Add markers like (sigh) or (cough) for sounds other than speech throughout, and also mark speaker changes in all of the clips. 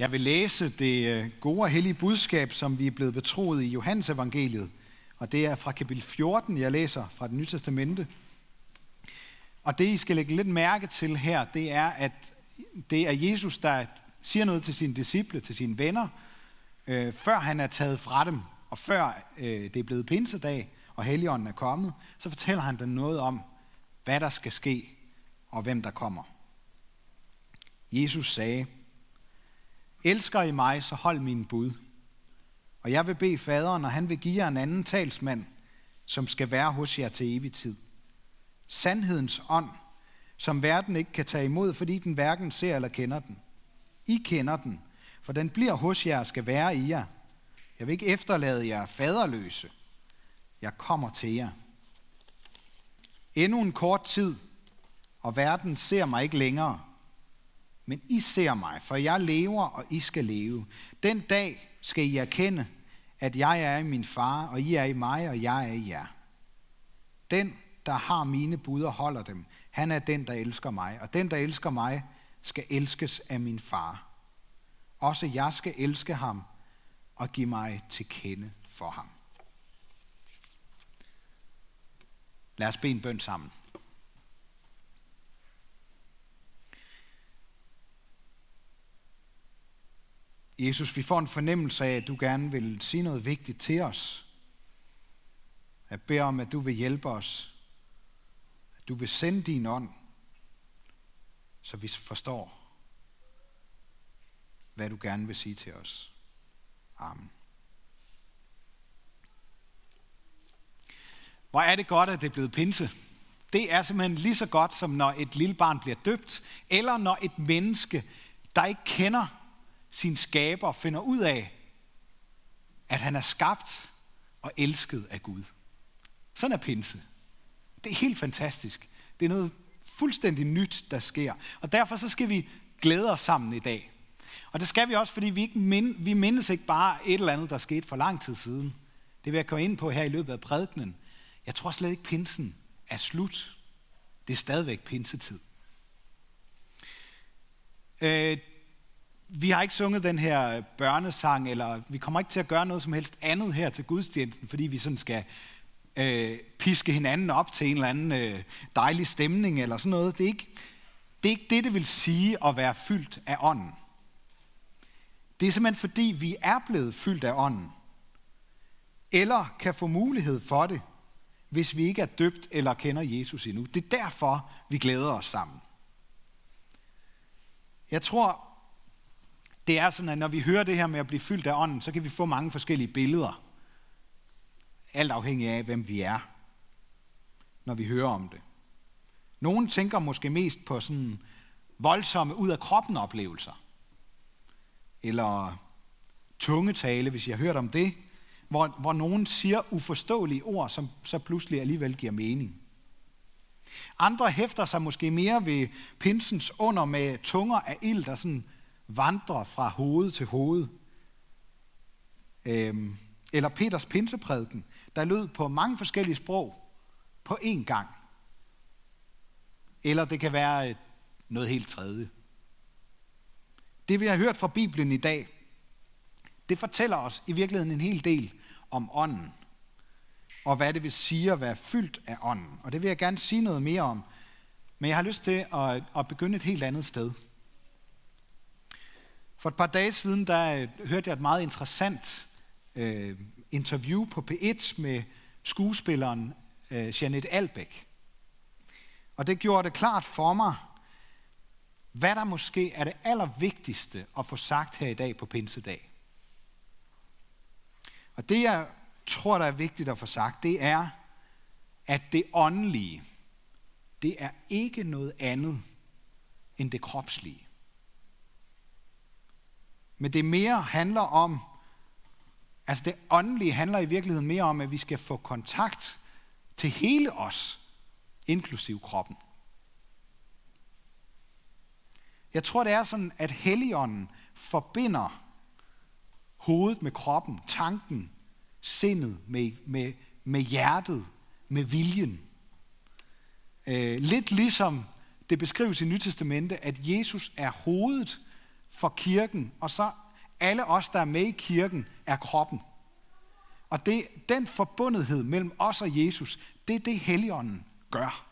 Speaker 1: Jeg vil læse det øh, gode og hellige budskab, som vi er blevet betroet i Johannes evangeliet. Og det er fra kapitel 14, jeg læser fra det nye testamente. Og det, I skal lægge lidt mærke til her, det er, at det er Jesus, der siger noget til sine disciple, til sine venner, øh, før han er taget fra dem, og før øh, det er blevet pinsedag, og Helligånden er kommet, så fortæller han dem noget om, hvad der skal ske, og hvem der kommer. Jesus sagde, Elsker I mig, så hold min bud. Og jeg vil bede faderen, og han vil give jer en anden talsmand, som skal være hos jer til evig tid. Sandhedens ånd, som verden ikke kan tage imod, fordi den hverken ser eller kender den. I kender den, for den bliver hos jer og skal være i jer. Jeg vil ikke efterlade jer faderløse. Jeg kommer til jer. Endnu en kort tid, og verden ser mig ikke længere. Men I ser mig, for jeg lever, og I skal leve. Den dag skal I erkende, at jeg er i min far, og I er i mig, og jeg er i jer. Den, der har mine bud og holder dem, han er den, der elsker mig. Og den, der elsker mig, skal elskes af min far. Også jeg skal elske ham og give mig til kende for ham. Lad os bede en bøn sammen. Jesus, vi får en fornemmelse af, at du gerne vil sige noget vigtigt til os. Jeg beder om, at du vil hjælpe os. At du vil sende din ånd, så vi forstår, hvad du gerne vil sige til os. Amen. Hvor er det godt, at det er blevet pinse. Det er simpelthen lige så godt, som når et lille barn bliver døbt, eller når et menneske, der ikke kender sin skaber finder ud af, at han er skabt og elsket af Gud. Sådan er pinse. Det er helt fantastisk. Det er noget fuldstændig nyt, der sker. Og derfor så skal vi glæde os sammen i dag. Og det skal vi også, fordi vi, ikke mind, vi mindes ikke bare et eller andet, der skete for lang tid siden. Det vil jeg komme ind på her i løbet af prædikenen. Jeg tror slet ikke, pinsen er slut. Det er stadigvæk pinsetid. Øh, vi har ikke sunget den her øh, børnesang, eller vi kommer ikke til at gøre noget som helst andet her til gudstjenesten, fordi vi sådan skal øh, piske hinanden op til en eller anden øh, dejlig stemning eller sådan noget. Det er, ikke, det er ikke det, det vil sige at være fyldt af ånden. Det er simpelthen fordi, vi er blevet fyldt af ånden. Eller kan få mulighed for det, hvis vi ikke er døbt eller kender Jesus endnu. Det er derfor, vi glæder os sammen. Jeg tror, det er sådan, at når vi hører det her med at blive fyldt af ånden, så kan vi få mange forskellige billeder. Alt afhængig af, hvem vi er, når vi hører om det. Nogle tænker måske mest på sådan voldsomme ud af kroppen oplevelser. Eller tungetale, hvis jeg har hørt om det, hvor, hvor nogen siger uforståelige ord, som så pludselig alligevel giver mening. Andre hæfter sig måske mere ved pinsens under med tunger af ild, der sådan vandrer fra hoved til hoved. Øhm, eller Peters pinseprædiken, der lød på mange forskellige sprog på én gang. Eller det kan være øh, noget helt tredje. Det vi har hørt fra Bibelen i dag, det fortæller os i virkeligheden en hel del om ånden. Og hvad det vil sige at være fyldt af ånden. Og det vil jeg gerne sige noget mere om. Men jeg har lyst til at, at begynde et helt andet sted. For et par dage siden, der øh, hørte jeg et meget interessant øh, interview på P1 med skuespilleren øh, Janet Albæk. Og det gjorde det klart for mig, hvad der måske er det allervigtigste at få sagt her i dag på Pinsedag. Og det jeg tror, der er vigtigt at få sagt, det er, at det åndelige, det er ikke noget andet end det kropslige. Men det mere handler om, altså det åndelige handler i virkeligheden mere om, at vi skal få kontakt til hele os, inklusiv kroppen. Jeg tror, det er sådan, at Helligånden forbinder hovedet med kroppen, tanken, sindet med, med, med hjertet, med viljen. Øh, lidt ligesom det beskrives i Nytestamentet, at Jesus er hovedet for kirken, og så alle os, der er med i kirken, er kroppen. Og det, den forbundethed mellem os og Jesus, det er det, Helligånden gør.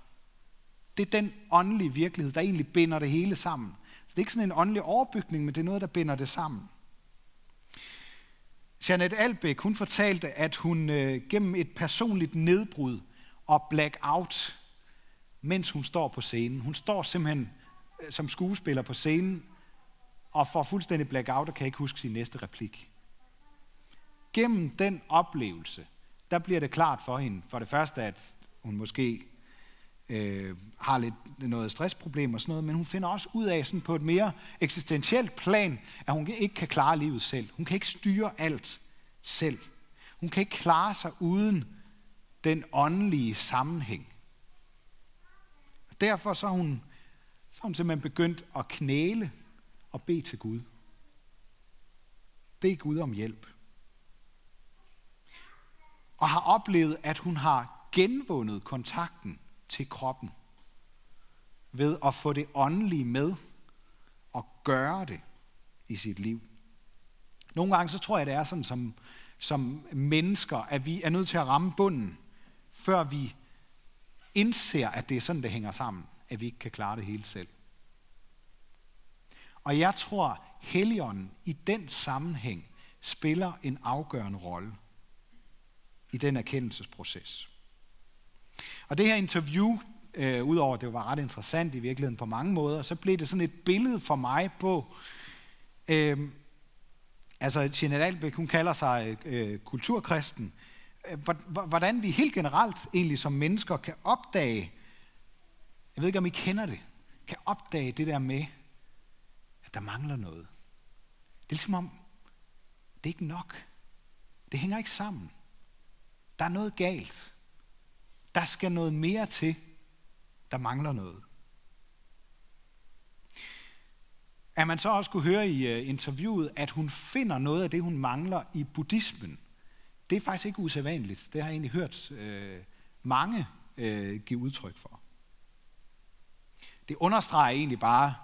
Speaker 1: Det er den åndelige virkelighed, der egentlig binder det hele sammen. Så det er ikke sådan en åndelig overbygning, men det er noget, der binder det sammen. Janet Albeck, hun fortalte, at hun øh, gennem et personligt nedbrud og blackout, mens hun står på scenen. Hun står simpelthen øh, som skuespiller på scenen og får fuldstændig blackout og kan ikke huske sin næste replik. Gennem den oplevelse, der bliver det klart for hende, for det første, at hun måske øh, har lidt noget stressproblem og sådan noget, men hun finder også ud af sådan på et mere eksistentielt plan, at hun ikke kan klare livet selv. Hun kan ikke styre alt selv. Hun kan ikke klare sig uden den åndelige sammenhæng. Derfor så er hun, så er hun simpelthen begyndt at knæle og bed til Gud. Bed Gud om hjælp. Og har oplevet, at hun har genvundet kontakten til kroppen ved at få det åndelige med og gøre det i sit liv. Nogle gange så tror jeg, det er sådan som, som mennesker, at vi er nødt til at ramme bunden, før vi indser, at det er sådan, det hænger sammen, at vi ikke kan klare det hele selv. Og jeg tror, Helligånden i den sammenhæng spiller en afgørende rolle i den erkendelsesproces. Og det her interview, øh, udover at det var ret interessant i virkeligheden på mange måder, så blev det sådan et billede for mig på, øh, altså Jeanette Albeck, hun kalder sig øh, kulturkristen, øh, hvordan vi helt generelt egentlig som mennesker kan opdage, jeg ved ikke om I kender det, kan opdage det der med, der mangler noget. Det er ligesom om, det er ikke nok. Det hænger ikke sammen. Der er noget galt. Der skal noget mere til. Der mangler noget. At man så også kunne høre i øh, interviewet, at hun finder noget af det, hun mangler i buddhismen. Det er faktisk ikke usædvanligt. Det har jeg egentlig hørt øh, mange øh, give udtryk for. Det understreger egentlig bare,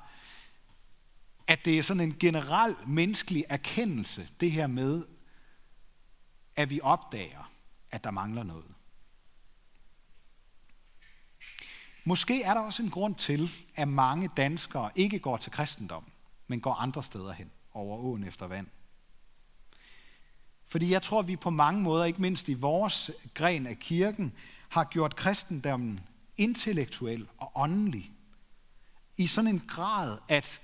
Speaker 1: at det er sådan en generel menneskelig erkendelse, det her med, at vi opdager, at der mangler noget. Måske er der også en grund til, at mange danskere ikke går til kristendom, men går andre steder hen, over åen efter vand. Fordi jeg tror, at vi på mange måder, ikke mindst i vores gren af kirken, har gjort kristendommen intellektuel og åndelig. I sådan en grad, at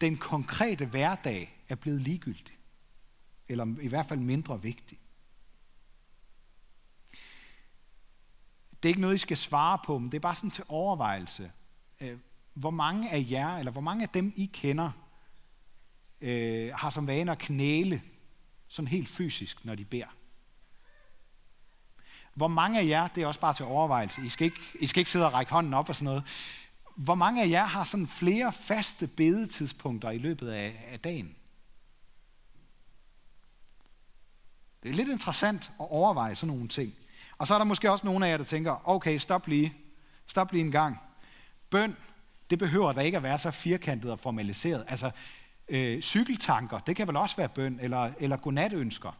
Speaker 1: den konkrete hverdag er blevet ligegyldig. Eller i hvert fald mindre vigtig. Det er ikke noget, I skal svare på, men det er bare sådan til overvejelse. Øh, hvor mange af jer, eller hvor mange af dem, I kender, øh, har som vane at knæle, sådan helt fysisk, når de beder? Hvor mange af jer, det er også bare til overvejelse, I skal ikke, I skal ikke sidde og række hånden op og sådan noget. Hvor mange af jer har sådan flere faste bedetidspunkter i løbet af, af dagen? Det er lidt interessant at overveje sådan nogle ting. Og så er der måske også nogle af jer, der tænker, okay, stop lige. Stop lige en gang. Bøn, det behøver da ikke at være så firkantet og formaliseret. Altså, øh, cykeltanker, det kan vel også være bøn, eller, eller godnatønsker.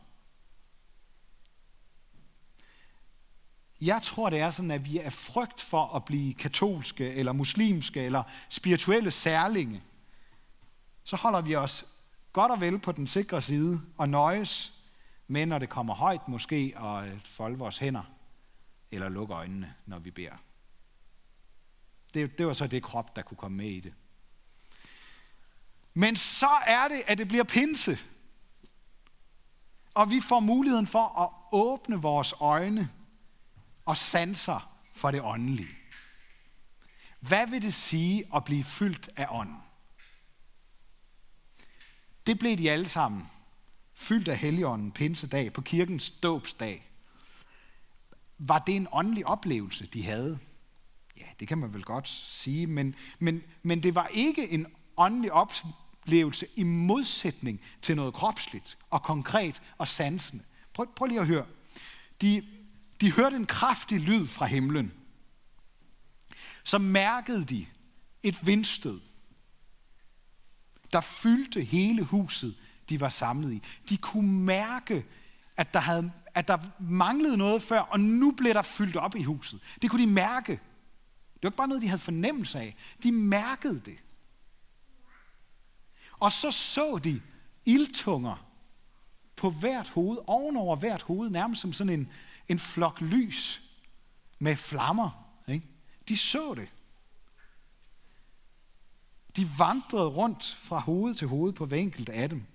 Speaker 1: Jeg tror, det er sådan, at vi er frygt for at blive katolske, eller muslimske, eller spirituelle særlinge. Så holder vi os godt og vel på den sikre side og nøjes med, når det kommer højt måske, at øh, folde vores hænder, eller lukke øjnene, når vi beder. Det, det var så det krop, der kunne komme med i det. Men så er det, at det bliver pinse. Og vi får muligheden for at åbne vores øjne og sanser for det åndelige. Hvad vil det sige at blive fyldt af ånden? Det blev de alle sammen fyldt af Helligånden pinsedag på kirkens dåbsdag. Var det en åndelig oplevelse, de havde? Ja, det kan man vel godt sige, men, men, men det var ikke en åndelig oplevelse i modsætning til noget kropsligt og konkret og sansende. Prøv, prøv lige at høre. De, de hørte en kraftig lyd fra himlen. Så mærkede de et vindstød. der fyldte hele huset, de var samlet i. De kunne mærke, at der, havde, at der manglede noget før, og nu blev der fyldt op i huset. Det kunne de mærke. Det var ikke bare noget, de havde fornemmelse af. De mærkede det. Og så så de ildtunger på hvert hoved, ovenover hvert hoved, nærmest som sådan en, en flok lys med flammer. Ikke? De så det. De vandrede rundt fra hoved til hoved på hver enkelt af dem.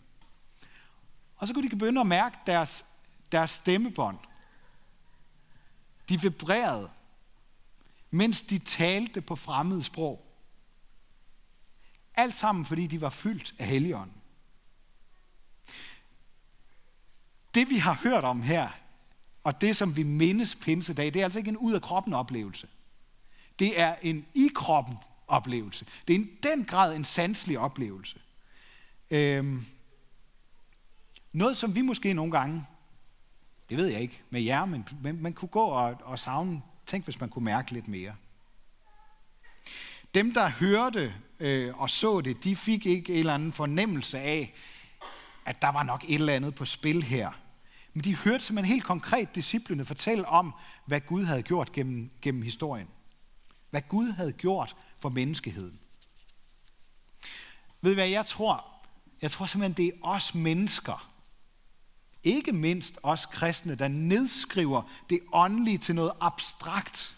Speaker 1: Og så kunne de begynde at mærke deres, deres stemmebånd. De vibrerede, mens de talte på fremmede sprog. Alt sammen, fordi de var fyldt af Helligånden. Det vi har hørt om her, og det som vi mindes pinsedag, det er altså ikke en ud af kroppen oplevelse. Det er en i kroppen oplevelse. Det er i den grad en sanselig oplevelse. Øhm, noget, som vi måske nogle gange, det ved jeg ikke med jer, men man, man kunne gå og, og savne, tænk hvis man kunne mærke lidt mere. Dem, der hørte øh, og så det, de fik ikke en eller anden fornemmelse af, at der var nok et eller andet på spil her. Men de hørte simpelthen helt konkret disciplene fortælle om, hvad Gud havde gjort gennem, gennem historien. Hvad Gud havde gjort for menneskeheden. Ved I hvad jeg tror? Jeg tror simpelthen, det er os mennesker, ikke mindst os kristne, der nedskriver det åndelige til noget abstrakt,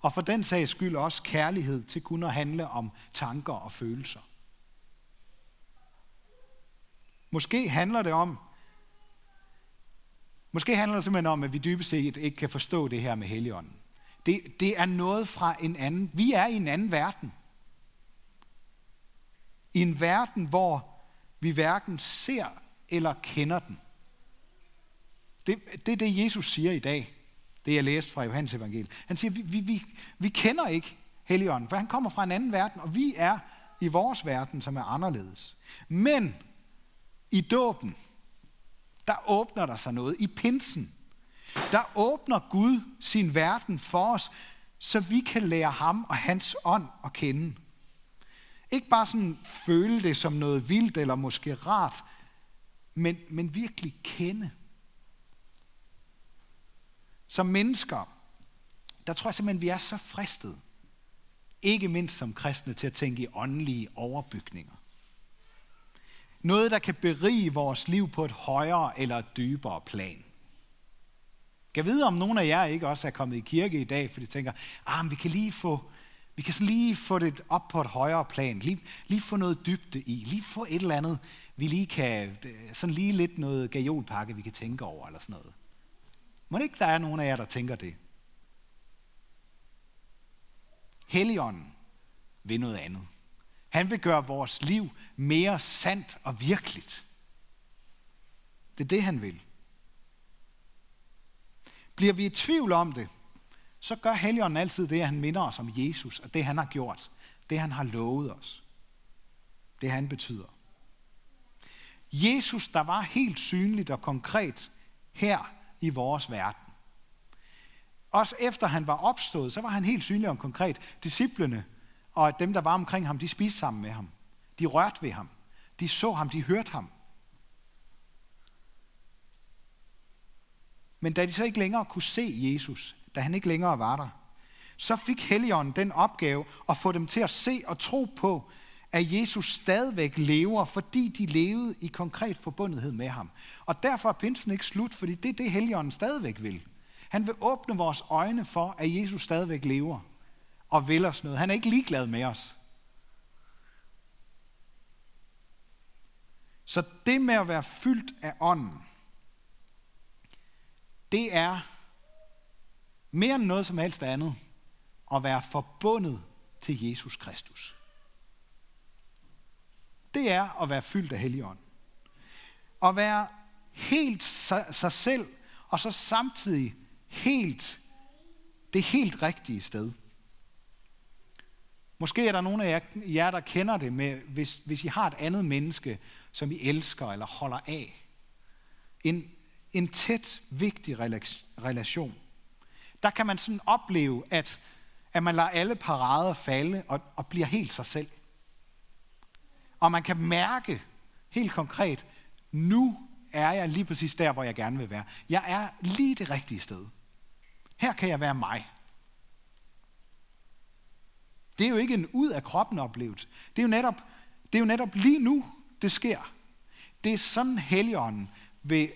Speaker 1: og for den sags skyld også kærlighed til kun at handle om tanker og følelser. Måske handler det om, måske handler det simpelthen om, at vi dybest set ikke kan forstå det her med Helligånden. Det, det er noget fra en anden, vi er i en anden verden. I en verden, hvor vi hverken ser eller kender den. Det, det er det, Jesus siger i dag. Det jeg læste fra Johannes evangeliet. Han siger, vi, vi, vi, vi kender ikke Helligånden, for han kommer fra en anden verden, og vi er i vores verden, som er anderledes. Men i dåben, der åbner der sig noget. I pinsen, der åbner Gud sin verden for os, så vi kan lære ham og hans ånd at kende. Ikke bare sådan føle det som noget vildt eller måske rart, men, men virkelig kende. Som mennesker, der tror jeg simpelthen, vi er så fristet, ikke mindst som kristne, til at tænke i åndelige overbygninger. Noget, der kan berige vores liv på et højere eller dybere plan. Kan vide, om nogen af jer ikke også er kommet i kirke i dag, fordi de tænker, ah, vi kan lige få, vi kan lige få det op på et højere plan, lige, lige få noget dybde i, lige få et eller andet, vi lige kan, sådan lige lidt noget gajolpakke, vi kan tænke over, eller sådan noget. Må det ikke der er nogen af jer, der tænker det? Helligånden vil noget andet. Han vil gøre vores liv mere sandt og virkeligt. Det er det, han vil. Bliver vi i tvivl om det, så gør Helligånden altid det, at han minder os om Jesus og det, han har gjort. Det, han har lovet os. Det, han betyder. Jesus, der var helt synligt og konkret her i vores verden. Også efter han var opstået, så var han helt synlig og konkret. Disciplene og dem, der var omkring ham, de spiste sammen med ham. De rørte ved ham. De så ham, de hørte ham. Men da de så ikke længere kunne se Jesus, da han ikke længere var der, så fik Helligånden den opgave at få dem til at se og tro på, at Jesus stadigvæk lever, fordi de levede i konkret forbundethed med ham. Og derfor er pinsen ikke slut, fordi det er det, Helligånden stadigvæk vil. Han vil åbne vores øjne for, at Jesus stadigvæk lever og vil os noget. Han er ikke ligeglad med os. Så det med at være fyldt af ånden, det er mere end noget som helst andet at være forbundet til Jesus Kristus. Det er at være fyldt af Helligånden. At være helt sig selv, og så samtidig helt det helt rigtige sted. Måske er der nogle af jer, der kender det med, hvis, hvis I har et andet menneske, som I elsker eller holder af. En, en tæt, vigtig relation. Der kan man sådan opleve, at, at man lader alle parader falde og, og bliver helt sig selv. Og man kan mærke helt konkret, nu er jeg lige præcis der, hvor jeg gerne vil være. Jeg er lige det rigtige sted. Her kan jeg være mig. Det er jo ikke en ud af kroppen oplevelse. Det er jo netop, det er jo netop lige nu, det sker. Det er sådan, Helligånden vil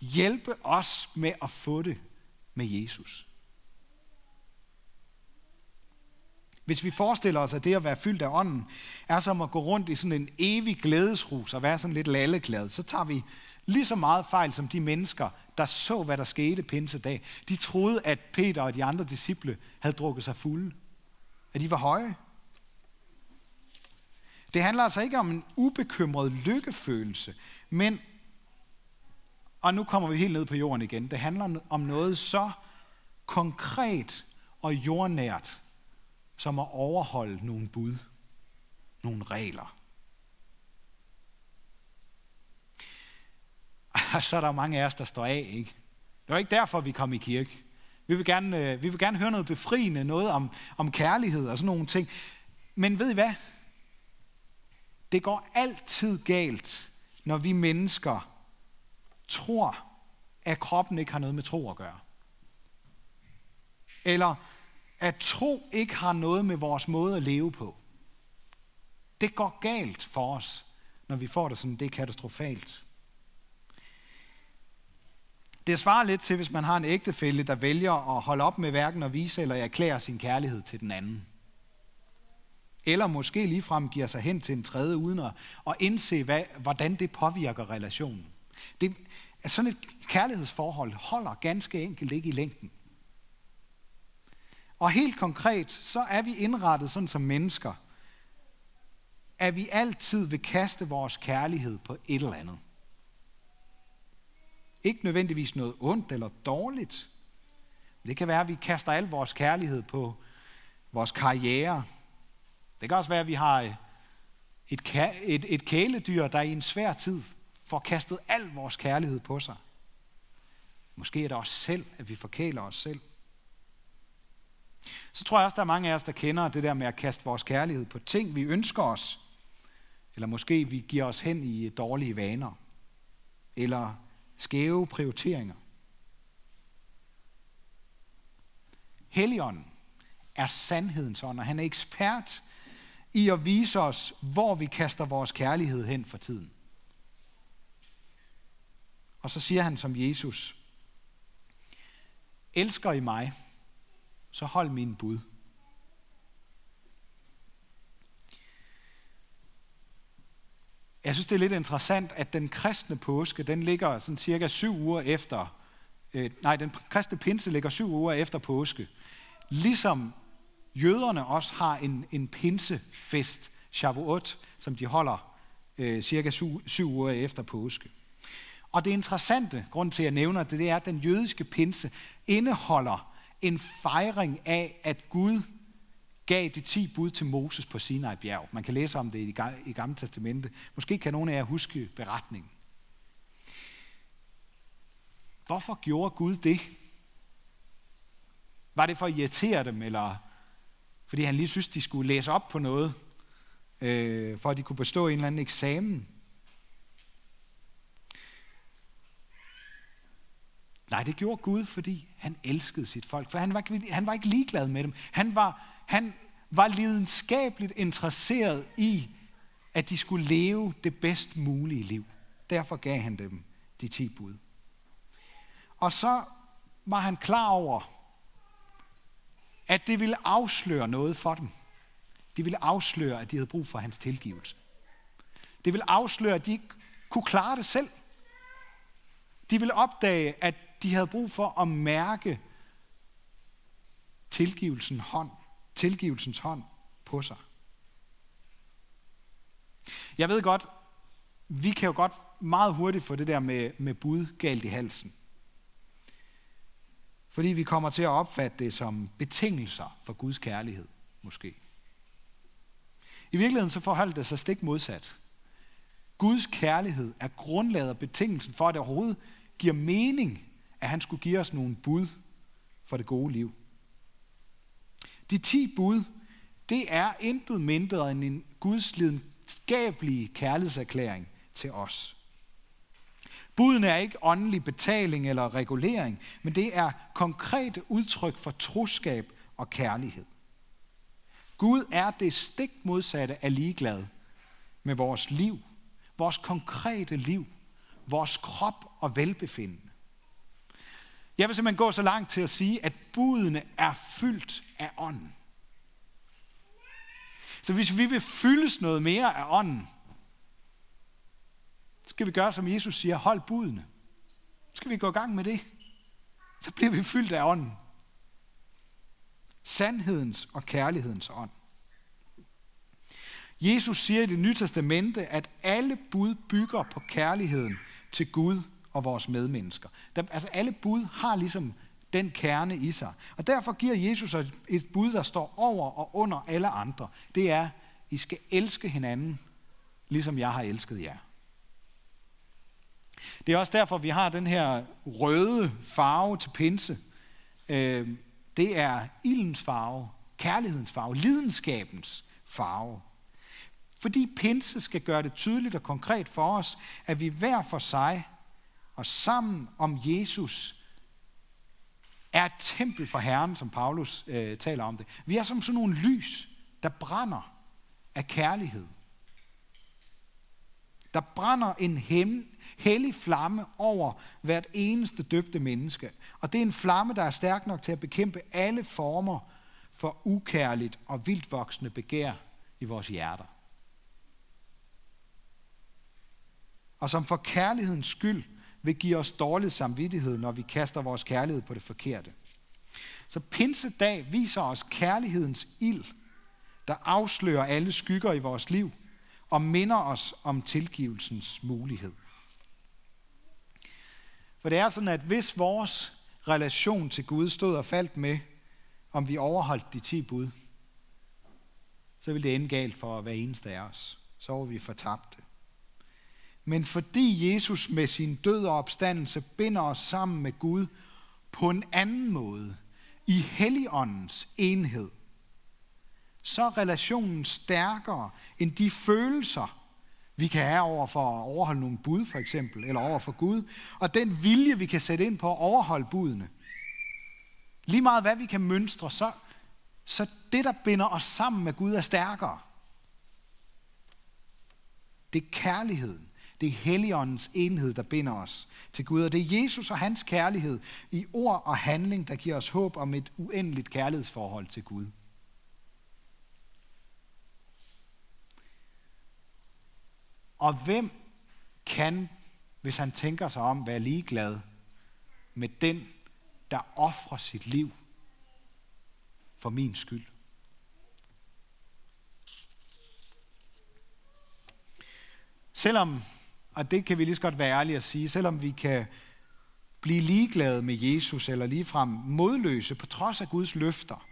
Speaker 1: hjælpe os med at få det med Jesus. Hvis vi forestiller os, at det at være fyldt af ånden, er som at gå rundt i sådan en evig glædesrus og være sådan lidt lalleglad, så tager vi lige så meget fejl som de mennesker, der så, hvad der skete pinsedag. De troede, at Peter og de andre disciple havde drukket sig fulde. At de var høje. Det handler altså ikke om en ubekymret lykkefølelse, men, og nu kommer vi helt ned på jorden igen, det handler om noget så konkret og jordnært, som at overholde nogle bud, nogle regler. Og (laughs) så er der mange af os, der står af, ikke? Det var ikke derfor, vi kom i kirke. Vi vil gerne, øh, vi vil gerne høre noget befriende, noget om, om kærlighed og sådan nogle ting. Men ved I hvad? Det går altid galt, når vi mennesker tror, at kroppen ikke har noget med tro at gøre. Eller at tro ikke har noget med vores måde at leve på. Det går galt for os, når vi får det sådan, det er katastrofalt. Det svarer lidt til, hvis man har en ægtefælle, der vælger at holde op med hverken at vise eller erklære sin kærlighed til den anden. Eller måske ligefrem giver sig hen til en tredje, uden at, at indse, hvad, hvordan det påvirker relationen. Det, at sådan et kærlighedsforhold holder ganske enkelt ikke i længden. Og helt konkret, så er vi indrettet sådan som mennesker, at vi altid vil kaste vores kærlighed på et eller andet. Ikke nødvendigvis noget ondt eller dårligt. Det kan være, at vi kaster al vores kærlighed på vores karriere. Det kan også være, at vi har øh, et, et, et kæledyr, der i en svær tid får kastet al vores kærlighed på sig. Måske er det os selv, at vi forkæler os selv. Så tror jeg også, der er mange af os, der kender det der med at kaste vores kærlighed på ting, vi ønsker os. Eller måske vi giver os hen i dårlige vaner. Eller skæve prioriteringer. Helligånden er sandhedens ånd, og han er ekspert i at vise os, hvor vi kaster vores kærlighed hen for tiden. Og så siger han som Jesus, elsker I mig, så hold min bud. Jeg synes, det er lidt interessant, at den kristne påske, den ligger sådan cirka syv uger efter, øh, nej, den kristne pinse ligger syv uger efter påske. Ligesom jøderne også har en, en pinsefest, Shavuot, som de holder øh, cirka syv, syv uger efter påske. Og det interessante, grund til at jeg nævner det, det er, at den jødiske pinse indeholder en fejring af, at Gud gav de ti bud til Moses på Sinai bjerg. Man kan læse om det i Gamle Testamente. Måske kan nogen af jer huske beretningen. Hvorfor gjorde Gud det? Var det for at irritere dem, eller fordi han lige synes, de skulle læse op på noget, øh, for at de kunne bestå en eller anden eksamen? Nej, det gjorde Gud, fordi han elskede sit folk. For han var, han var ikke ligeglad med dem. Han var, han var lidenskabeligt interesseret i, at de skulle leve det bedst mulige liv. Derfor gav han dem de ti bud. Og så var han klar over, at det ville afsløre noget for dem. Det ville afsløre, at de havde brug for hans tilgivelse. Det ville afsløre, at de ikke kunne klare det selv. De ville opdage, at de havde brug for at mærke tilgivelsen hånd, tilgivelsens hånd på sig. Jeg ved godt, vi kan jo godt meget hurtigt få det der med, med bud galt i halsen. Fordi vi kommer til at opfatte det som betingelser for Guds kærlighed, måske. I virkeligheden så forholder det sig stik modsat. Guds kærlighed er grundlaget og betingelsen for, at det overhovedet giver mening at han skulle give os nogle bud for det gode liv. De ti bud, det er intet mindre end en Guds lidenskabelige kærlighedserklæring til os. Buden er ikke åndelig betaling eller regulering, men det er konkrete udtryk for troskab og kærlighed. Gud er det stik modsatte af ligeglad med vores liv, vores konkrete liv, vores krop og velbefindende. Jeg vil simpelthen gå så langt til at sige, at budene er fyldt af ånden. Så hvis vi vil fyldes noget mere af ånden, så skal vi gøre, som Jesus siger, hold budene. Så skal vi gå i gang med det. Så bliver vi fyldt af ånden. Sandhedens og kærlighedens ånd. Jesus siger i det nye testamente, at alle bud bygger på kærligheden til Gud og vores medmennesker. Der, altså alle bud har ligesom den kerne i sig. Og derfor giver Jesus et bud, der står over og under alle andre. Det er, I skal elske hinanden, ligesom jeg har elsket jer. Det er også derfor, vi har den her røde farve til pinse. Øh, det er ildens farve, kærlighedens farve, lidenskabens farve. Fordi pinse skal gøre det tydeligt og konkret for os, at vi hver for sig og sammen om Jesus er et tempel for Herren, som Paulus øh, taler om det. Vi er som sådan nogle lys, der brænder af kærlighed. Der brænder en hem, hellig flamme over hvert eneste døbte menneske. Og det er en flamme, der er stærk nok til at bekæmpe alle former for ukærligt og vildt voksende begær i vores hjerter. Og som for kærlighedens skyld vil give os dårlig samvittighed, når vi kaster vores kærlighed på det forkerte. Så pinsedag viser os kærlighedens ild, der afslører alle skygger i vores liv og minder os om tilgivelsens mulighed. For det er sådan, at hvis vores relation til Gud stod og faldt med, om vi overholdt de ti bud, så ville det ende galt for hver eneste af os. Så var vi fortabte. Men fordi Jesus med sin død og opstandelse binder os sammen med Gud på en anden måde, i Helligåndens enhed, så er relationen stærkere end de følelser, vi kan have over for at overholde nogle bud, for eksempel, eller over for Gud, og den vilje, vi kan sætte ind på at overholde budene. Lige meget hvad vi kan mønstre, så, så det, der binder os sammen med Gud, er stærkere. Det er kærligheden. Det er Helligåndens enhed, der binder os til Gud. Og det er Jesus og hans kærlighed i ord og handling, der giver os håb om et uendeligt kærlighedsforhold til Gud. Og hvem kan, hvis han tænker sig om, være ligeglad med den, der offrer sit liv for min skyld? Selvom og det kan vi lige så godt være ærlige at sige, selvom vi kan blive ligeglade med Jesus, eller ligefrem modløse på trods af Guds løfter.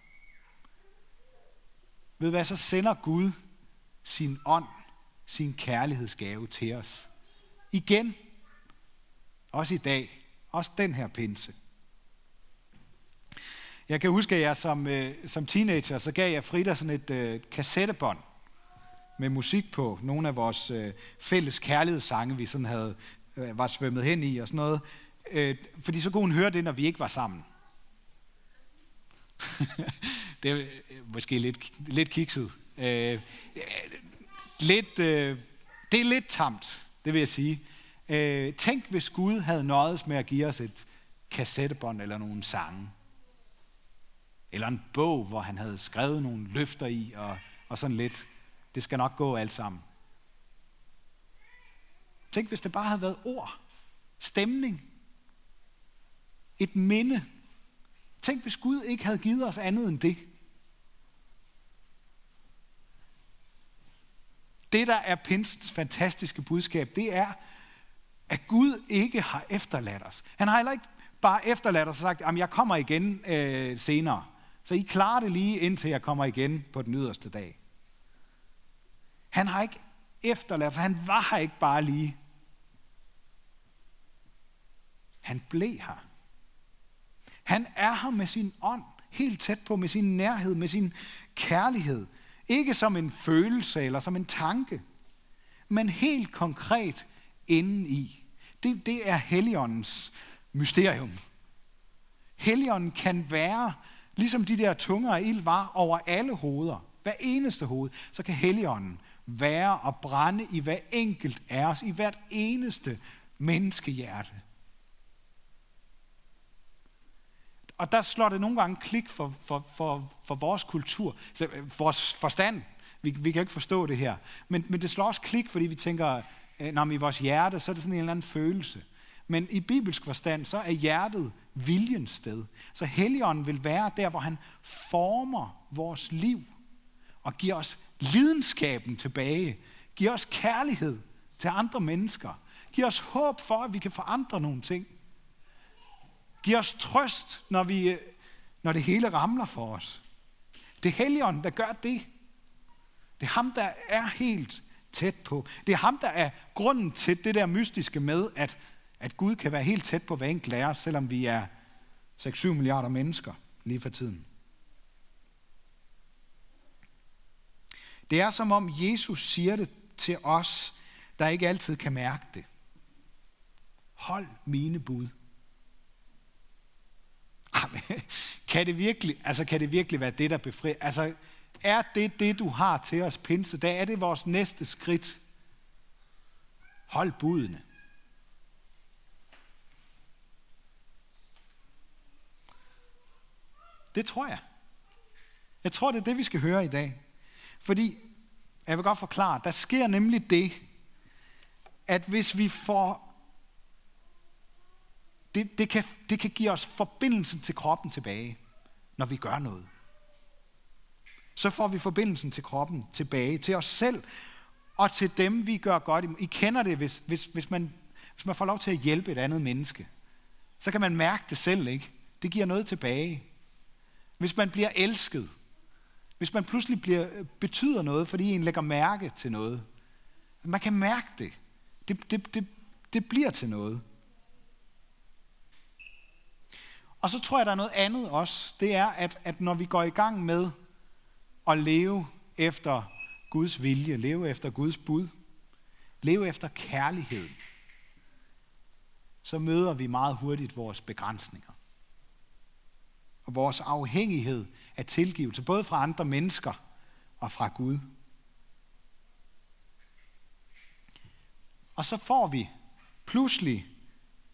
Speaker 1: Ved hvad, så sender Gud sin ånd, sin kærlighedsgave til os. Igen, også i dag, også den her pinse. Jeg kan huske, at jeg som, øh, som teenager, så gav jeg Frida sådan et øh, kassettebånd med musik på. Nogle af vores øh, fælles kærlighedssange, vi sådan havde, øh, var svømmet hen i og sådan noget. Øh, fordi så kunne hun høre det, når vi ikke var sammen. (laughs) det er øh, måske lidt, lidt kikset. Øh, øh, lidt, øh, det er lidt tamt, det vil jeg sige. Øh, tænk, hvis Gud havde nøjes med at give os et kassettebånd eller nogle sange. Eller en bog, hvor han havde skrevet nogle løfter i og, og sådan lidt. Det skal nok gå alt sammen. Tænk, hvis det bare havde været ord, stemning, et minde. Tænk, hvis Gud ikke havde givet os andet end det. Det, der er pinsens fantastiske budskab, det er, at Gud ikke har efterladt os. Han har heller ikke bare efterladt os og sagt, at jeg kommer igen øh, senere. Så I klarer det lige indtil jeg kommer igen på den yderste dag. Han har ikke efterladt, for han var her ikke bare lige. Han blev her. Han er her med sin ånd, helt tæt på, med sin nærhed, med sin kærlighed. Ikke som en følelse eller som en tanke, men helt konkret inden i. Det, det er Helligåndens mysterium. Helligånden kan være, ligesom de der tunger af ild var over alle hoveder, hver eneste hoved, så kan Helligånden være og brænde i hver enkelt af os, i hvert eneste menneskehjerte. Og der slår det nogle gange klik for, for, for, for vores kultur, øh, vores forstand. Vi, vi kan ikke forstå det her. Men, men det slår også klik, fordi vi tænker, øh, når i vores hjerte, så er det sådan en eller anden følelse. Men i bibelsk forstand, så er hjertet viljens sted. Så Helligånden vil være der, hvor han former vores liv og giv os lidenskaben tilbage. Giv os kærlighed til andre mennesker. Giv os håb for, at vi kan forandre nogle ting. Giv os trøst, når, vi, øh, når det hele ramler for os. Det er Helligånden, der gør det. Det er ham, der er helt tæt på. Det er ham, der er grunden til det der mystiske med, at, at Gud kan være helt tæt på hver enkelt lærer, selvom vi er 6-7 milliarder mennesker lige for tiden. Det er som om Jesus siger det til os, der ikke altid kan mærke det. Hold mine bud. Kan det virkelig, altså kan det virkelig være det, der befrier? Altså, er det det, du har til os pinse? Da er det vores næste skridt. Hold budene. Det tror jeg. Jeg tror, det er det, vi skal høre i dag. Fordi, jeg vil godt forklare, der sker nemlig det, at hvis vi får, det, det, kan, det kan give os forbindelsen til kroppen tilbage, når vi gør noget. Så får vi forbindelsen til kroppen tilbage, til os selv, og til dem, vi gør godt. I kender det, hvis, hvis, hvis, man, hvis man får lov til at hjælpe et andet menneske. Så kan man mærke det selv, ikke? Det giver noget tilbage. Hvis man bliver elsket, hvis man pludselig bliver, øh, betyder noget, fordi en lægger mærke til noget. Man kan mærke det. Det, det, det, det bliver til noget. Og så tror jeg, der er noget andet også. Det er, at, at når vi går i gang med at leve efter Guds vilje, leve efter Guds bud, leve efter kærlighed, så møder vi meget hurtigt vores begrænsninger. Og vores afhængighed af tilgivelse, både fra andre mennesker og fra Gud. Og så får vi pludselig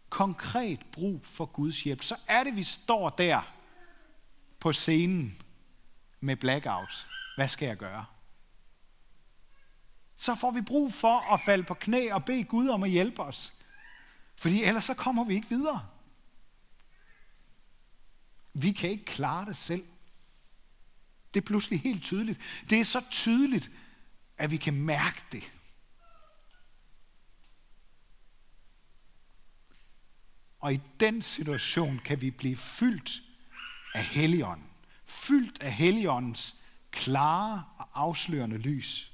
Speaker 1: konkret brug for Guds hjælp. Så er det, vi står der på scenen med blackout. Hvad skal jeg gøre? Så får vi brug for at falde på knæ og bede Gud om at hjælpe os. Fordi ellers så kommer vi ikke videre. Vi kan ikke klare det selv. Det er pludselig helt tydeligt. Det er så tydeligt, at vi kan mærke det. Og i den situation kan vi blive fyldt af Helligånden. Fyldt af Helligåndens klare og afslørende lys.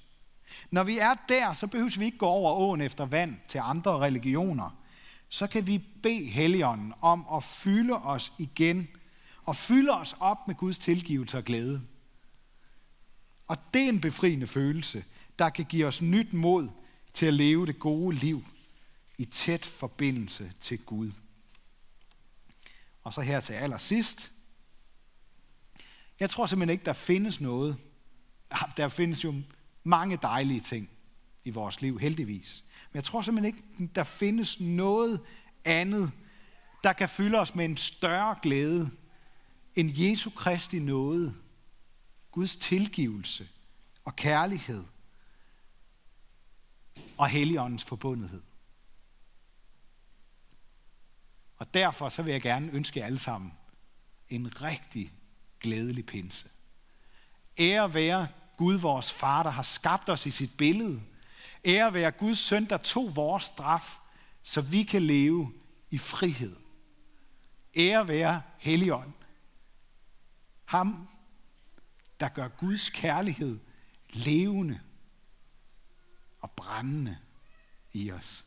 Speaker 1: Når vi er der, så behøver vi ikke gå over åen efter vand til andre religioner. Så kan vi bede Helligånden om at fylde os igen og fylde os op med Guds tilgivelse og glæde. Og det er en befriende følelse, der kan give os nyt mod til at leve det gode liv i tæt forbindelse til Gud. Og så her til allersidst. Jeg tror simpelthen ikke, der findes noget. Ah, der findes jo mange dejlige ting i vores liv, heldigvis. Men jeg tror simpelthen ikke, der findes noget andet, der kan fylde os med en større glæde end Jesu Kristi nåde Guds tilgivelse og kærlighed og Helligåndens forbundethed. Og derfor så vil jeg gerne ønske jer alle sammen en rigtig glædelig pinse. Ære være Gud, vores far, der har skabt os i sit billede. Ære være Guds søn, der tog vores straf, så vi kan leve i frihed. Ære være Helligånd. Ham, der gør Guds kærlighed levende og brændende i os.